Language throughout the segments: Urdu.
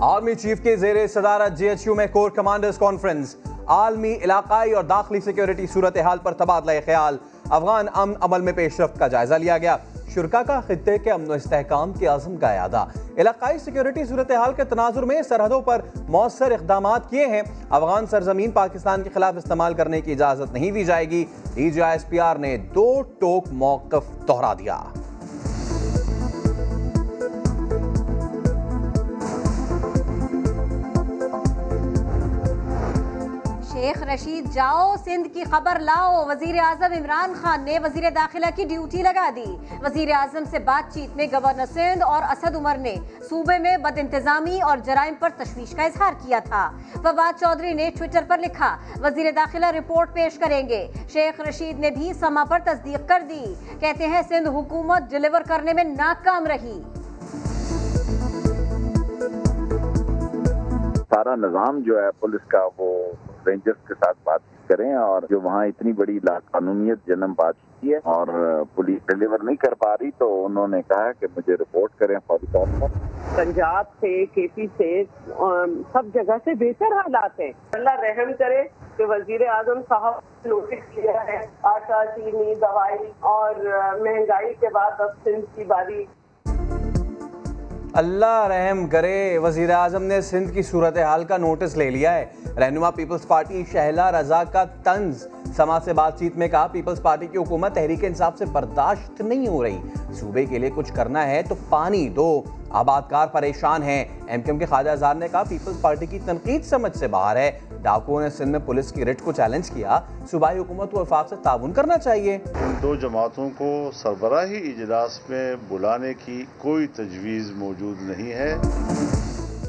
آرمی چیف کے زیر صدارت جی ایچ یو میں کور کمانڈرز کانفرنس، عالمی علاقائی اور داخلی سیکیورٹی صورتحال پر تبادلہ خیال، افغان امن عمل میں پیش رفت کا جائزہ لیا گیا۔ شرکا کا خطے کے امن و استحکام کے عزم کا اعادہ علاقائی سیکیورٹی صورتحال کے تناظر میں سرحدوں پر مؤثر اقدامات کیے ہیں۔ افغان سرزمین پاکستان کے خلاف استعمال کرنے کی اجازت نہیں دی جائے گی۔ D G I S P R نے دو ٹوک موقف دہرا دیا۔ شیخ رشید، جاؤ سندھ کی خبر لاؤ۔ وزیر اعظم عمران خان نے وزیر داخلہ کی ڈیوٹی لگا دی۔ وزیر اعظم سے بات چیت میں گورنر سندھ اور اسد عمر نے صوبے میں بد انتظامی اور جرائم پر تشویش کا اظہار کیا تھا۔ فواد چودھری نے ٹویٹر پر لکھا، وزیر داخلہ رپورٹ پیش کریں گے۔ شیخ رشید نے بھی سما پر تصدیق کر دی۔ کہتے ہیں سندھ حکومت ڈلیور کرنے میں ناکام رہی۔ سارا نظام جو ہے، پولیس کا وہ رینجرز کے ساتھ بات کریں اور جو وہاں اتنی بڑی لا قانونیت جنم بات کی ہے اور پولیس ڈلیور نہیں کر پا رہی، تو انہوں نے کہا کہ مجھے رپورٹ کریں فوری طور پر پنجاب سے، کے پی سے سب جگہ سے بہتر حالات ہیں۔ اللہ رحم کرے کہ وزیر اعظم صاحب نوٹس کیا ہے آٹا چینی، دوائی اور مہنگائی کے بعد اب سندھ کی باری۔ اللہ رحم کرے، وزیر اعظم نے سندھ کی صورتحال کا نوٹس لے لیا ہے۔ رہنما پیپلز پارٹی شہلا رضا کا طنز۔ سما سے بات چیت میں کہا پیپلز پارٹی کی حکومت تحریک انصاف سے برداشت نہیں ہو رہی۔ صوبے کے لیے کچھ کرنا ہے تو پانی دو۔ آباد کار پریشان ہیں۔ ایم کیو ایم کے خواجہ ازار نے کہا، پیپلز پارٹی کی تنقید سمجھ سے باہر ہے۔ ڈاکو نے سندھ میں پولیس کی رٹ کو چیلنج کیا۔ صوبائی حکومت کو وفاق سے تعاون کرنا چاہیے۔ ان دو جماعتوں کو سربراہی اجلاس میں بلانے کی کوئی تجویز موجود نہیں ہے۔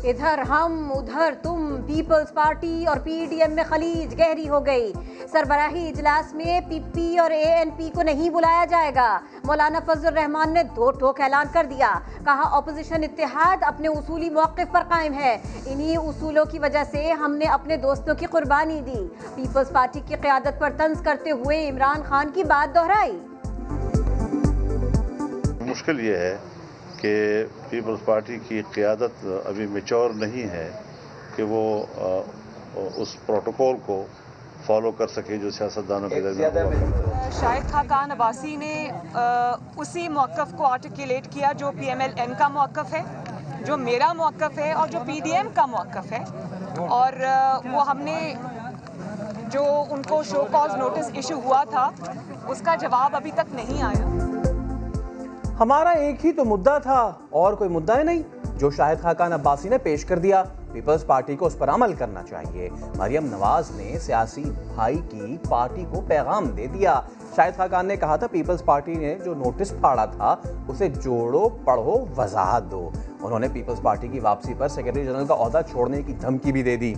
ادھر ہم، ادھر تم، پیپلز پارٹی اور پی ڈی ایم میں خلیج گہری ہو گئی۔ سربراہی اجلاس میں پی پی اور اے این پی کو نہیں بلایا جائے گا۔ مولانا فضل الرحمان نے دو ٹوک اعلان کر دیا۔ کہا، اپوزیشن اتحاد اپنے اصولی موقف پر قائم ہے۔ انہی اصولوں کی وجہ سے ہم نے اپنے دوستوں کی قربانی دی۔ پیپلز پارٹی کی قیادت پر طنز کرتے ہوئے عمران خان کی بات دہرائی۔ مشکل یہ ہے کہ پیپلز پارٹی کی قیادت ابھی میچور نہیں ہے کہ وہ اس پروٹوکول کو فالو کر سکے جو سیاستدانوں کے درمیان شاہد خاقان عباسی نے اسی موقف کو آرٹیکولیٹ کیا جو پی ایم ایل این کا موقف ہے جو میرا موقف ہے اور جو پی ڈی ایم کا موقف ہے۔ اور وہ ہم نے جو ان کو شو کاز نوٹس ایشو ہوا تھا اس کا جواب ابھی تک نہیں آیا۔ ہمارا ایک ہی تو مدعا تھا، اور کوئی مدعا ہے نہیں۔ جو شاہد خاقان عباسی نے پیش کر دیا، پیپلز پارٹی کو اس پر عمل کرنا چاہیے۔ مریم نواز نے سیاسی بھائی کی پارٹی کو پیغام دے دیا۔ شاہد خاقان نے کہا تھا، پیپلز پارٹی نے جو نوٹس پھاڑا تھا، اسے جوڑو، پڑھو، وضاحت دو۔ انہوں نے پیپلز پارٹی کی واپسی پر سیکرٹری جنرل کا عہدہ چھوڑنے کی دھمکی بھی دے دی۔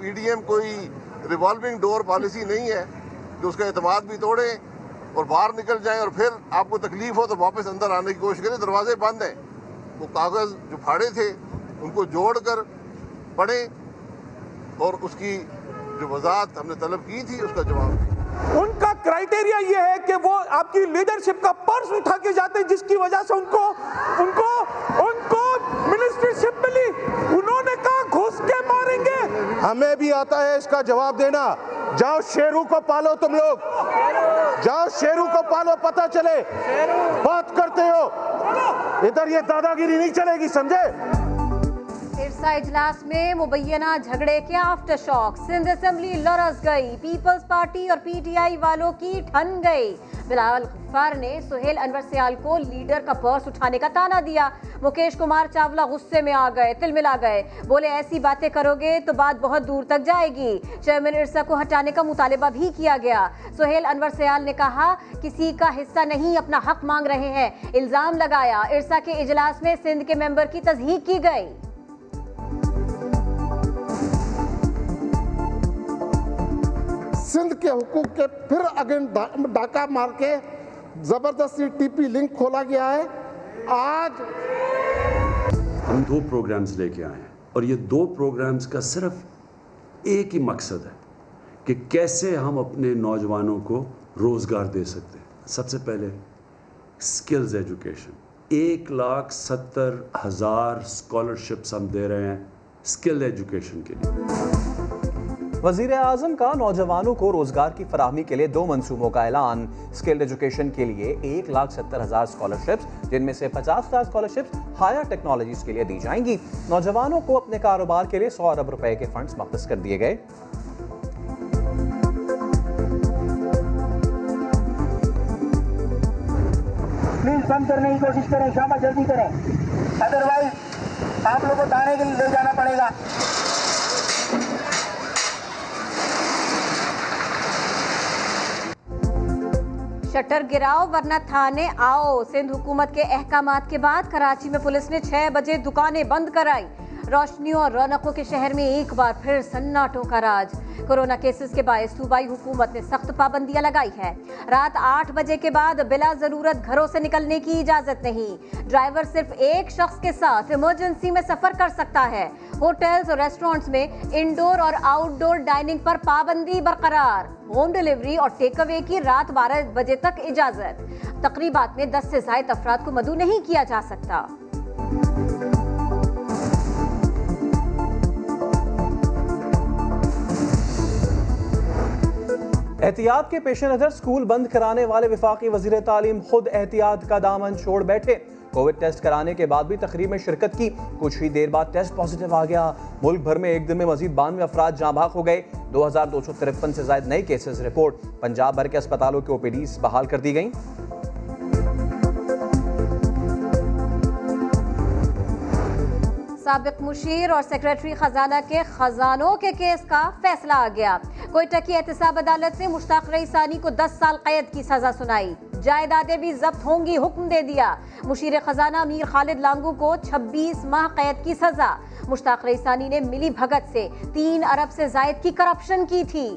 پی ڈی ایم کوئی ریوالونگ ڈور پالیسی نہیں ہے۔ جو اس کا اعتماد بھی توڑے اور باہر نکل جائیں اور پھر آپ کو تکلیف ہو تو واپس اندر آنے کی کوشش کریں۔ دروازے بند ہیں۔ وہ کاغذ جو پھاڑے تھے ان کو جوڑ کر پڑھیں اور اس کی جو وضاحت ہم نے طلب کی تھی اس کا جواب دیں۔ ان کا کرائٹیریا یہ ہے کہ وہ آپ کی لیڈرشپ کا پرس اٹھا کے جاتے ہیں جس کی وجہ سے ان کو ان کو ان کو منسٹری شپ ملی۔ انہوں نے کہا گھس کے ماریں گے۔ ہمیں بھی آتا ہے اس کا جواب دینا۔ جاؤ شیرو کو پالو تم لوگ۔ جاؤ شیرو کو پالو، پتہ چلے۔ بات کرتے ہو۔ ادھر یہ دادا گیری نہیں چلے گی، سمجھے؟ ارسا اجلاس میں مبینہ جھگڑے کے آفٹر شاک سندھ اسمبلی لرز گئی۔ پیپلز پارٹی اور پی ٹی آئی والوں کی ٹھن گئی۔ بلاول غفار نے سہیل انور سیال کو لیڈر کا پرس اٹھانے کا تانا دیا۔ مکیش کمار چاولہ غصے میں آ گئے، تل ملا گئے۔ بولے، ایسی باتیں کرو گے تو بات بہت دور تک جائے گی۔ چیئرمین ارسا کو ہٹانے کا مطالبہ بھی کیا گیا۔ سہیل انور سیال نے کہا، کسی کا حصہ نہیں، اپنا حق مانگ رہے ہیں۔ الزام لگایا۔ ارسا کے اجلاس میں سندھ کے ممبر کی تصحیق کی گئی۔ سندھ کے حقوق کے پھر اگین ڈاکہ مار کے زبردستی ٹی پی لنک کھولا گیا ہے۔ آج ہم دو پروگرامز لے کے آئے ہیں اور یہ دو پروگرامز کا صرف ایک ہی مقصد ہے کہ کیسے ہم اپنے نوجوانوں کو روزگار دے سکتے ہیں۔ سب سے پہلے سکلز ایجوکیشن ایک لاکھ ستر ہزار اسکالرشپس ہم دے رہے ہیں اسکل ایجوکیشن کے لیے۔ وزیر اعظم کا نوجوانوں کو روزگار کی فراہمی کے لیے دو منصوبوں کا اعلان۔ اسکل ایجوکیشن کے لیے ایک لاکھ ستر ہزار اسکالرشپس جن میں سے پچاس ہزار اسکالرشپس ہائر ٹیکنالوجیز کے لیے دی جائیں گی۔ نوجوانوں کو اپنے کاروبار کے لیے سو ارب روپے کے فنڈز مختص کر دیے گئے۔ پلیز بند کرنے کی کوشش کریں شامہ جلدی کریں۔ ادروائز آپ لوگوں کو تانے کے لیے لے جانا پڑے گا۔ شٹر گراؤ ورنہ تھانے آؤ۔ سندھ حکومت کے احکامات کے بعد کراچی میں پولیس نے چھ بجے دکانیں بند کرائی۔ روشنیوں اور رونقوں کے شہر میں ایک بار پھر سناٹوں کا راج۔ کورونا کیسز کے باعث صوبائی حکومت نے سخت پابندیاں لگائی ہے رات آٹھ بجے کے بعد بلا ضرورت گھروں سے نکلنے کی اجازت نہیں۔ ڈرائیور صرف ایک شخص کے ساتھ ایمرجنسی میں سفر کر سکتا ہے۔ ہوٹلز اور ریسٹورنٹس میں انڈور اور آؤٹ ڈور ڈائننگ پر پابندی برقرار۔ ہوم ڈیلیوری اور ٹیک اوے کی رات بارہ بجے تک اجازت۔ تقریبات میں دس سے زائد افراد کو مدعو نہیں کیا جا سکتا۔ احتیاط کے پیش نظر سکول بند کرانے والے وفاقی وزیر تعلیم خود احتیاط کا دامن چھوڑ بیٹھے۔ کووڈ ٹیسٹ کرانے کے بعد بھی تقریب میں شرکت کی۔ کچھ ہی دیر بعد ٹیسٹ پازیٹیو آ گیا۔ ملک بھر میں ایک دن میں مزید بانوے افراد جاں بھاگ ہو گئے۔ دو ہزار دو سو ترپن سے زائد نئے کیسز رپورٹ۔ پنجاب بھر کے اسپتالوں کے او پی ڈیز بحال کر دی گئیں۔ سابق مشیر اور سیکرٹری خزانہ کے خزانوں کے کیس کا فیصلہ آ گیا۔ کوئٹہ کی احتساب عدالت نے مشتاق رئیسانی کو دس سال قید کی سزا سنائی۔ جائیدادیں بھی ضبط ہوں گی، حکم دے دیا۔ مشیر خزانہ میر خالد لانگو کو چھبیس ماہ قید کی سزا۔ مشتاق رئیسانی نے ملی بھگت سے تین ارب سے زائد کی کرپشن کی تھی۔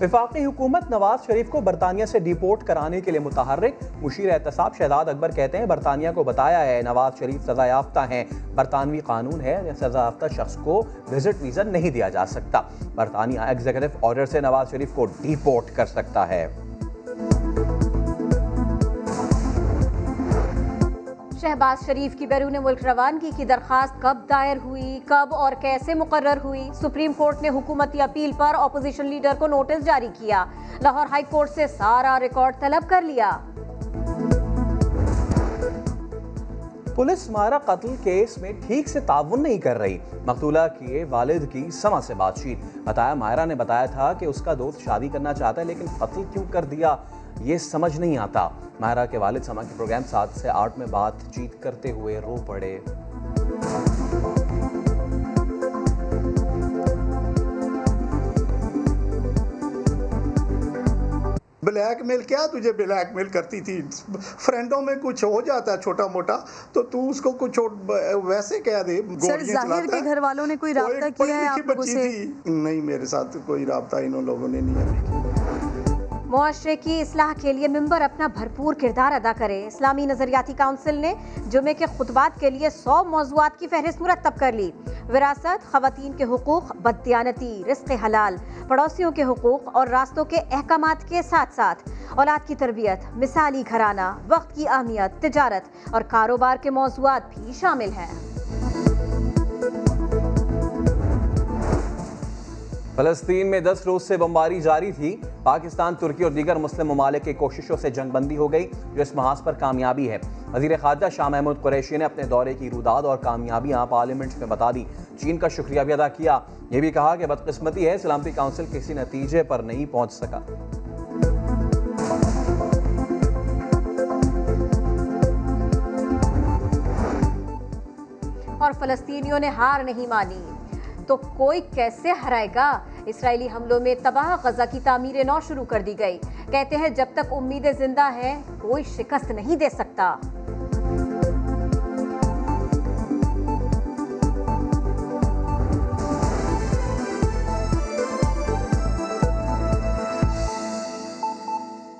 وفاقی حکومت نواز شریف کو برطانیہ سے ڈیپورٹ کرانے کے لیے متحرک۔ مشیر احتساب شہزاد اکبر کہتے ہیں، برطانیہ کو بتایا ہے، نواز شریف سزا یافتہ ہیں۔ برطانوی قانون ہے، سزا یافتہ شخص کو وزٹ ویزا نہیں دیا جا سکتا۔ برطانیہ ایگزیکٹو آرڈر سے نواز شریف کو ڈیپورٹ کر سکتا ہے۔ شہباز شریف کی بیرون ملک روانگی کی درخواست کب دائر ہوئی، کب اور کیسے مقرر ہوئی؟ سپریم کورٹ نے حکومتی اپیل پر اپوزیشن لیڈر کو نوٹس جاری کیا۔ لاہور ہائی کورٹ سے سارا ریکارڈ طلب کر لیا۔ پولیس مارا قتل کیس میں ٹھیک سے تعاون نہیں کر رہی۔ مقتولہ کے والد کی سما سے بات چیت۔ بتایا مائرہ نے بتایا تھا کہ اس کا دوست شادی کرنا چاہتا ہے لیکن قتل کیوں کر دیا؟ یہ سمجھ نہیں آتا۔ مائرہ کے والد سما کے پروگرام سات سے آٹھ میں بات چیت کرتے ہوئے رو پڑے۔ بلیک میل کیا تجھے بلیک میل کرتی تھی؟ فرینڈوں میں کچھ ہو جاتا ہے چھوٹا موٹا تو تو اس کو کچھ ویسے کہہ دے سر ظاہر کے گھر والوں نے کوئی رابطہ کیا ہے آپ لوگوں سے؟ نہیں میرے ساتھ کوئی رابطہ انہوں لوگوں نے نہیں ہے۔ معاشرے کی اصلاح کے لیے ممبر اپنا بھرپور کردار ادا کرے۔ اسلامی نظریاتی کونسل نے جمعے کے خطبات کے لیے سو موضوعات کی فہرست مرتب کر لی۔ وراثت، خواتین کے حقوق بددیانتی رزق حلال، پڑوسیوں کے حقوق اور راستوں کے احکامات کے ساتھ ساتھ۔ اولاد کی تربیت، مثالی گھرانہ، وقت کی اہمیت، تجارت اور کاروبار کے موضوعات بھی شامل ہیں۔ فلسطین میں دس روز سے بمباری جاری تھی۔ پاکستان، ترکی اور دیگر مسلم ممالک کی کوششوں سے جنگ بندی ہو گئی، جو اس محاذ پر کامیابی ہے۔ وزیر خارجہ شاہ محمود قریشی نے اپنے دورے کی روداد اور کامیابیاں پارلیمنٹ میں بتا دی۔ چین کا شکریہ بھی ادا کیا۔ یہ بھی کہا کہ بدقسمتی ہے، سلامتی کونسل کسی نتیجے پر نہیں پہنچ سکا۔ اور فلسطینیوں نے ہار نہیں مانی۔ تو کوئی کیسے ہرائے گا؟ اسرائیلی حملوں میں تباہ، غزہ کی تعمیر نو شروع کر دی گئی۔ کہتے ہیں جب تک امیدیں زندہ ہیں کوئی شکست نہیں دے سکتا۔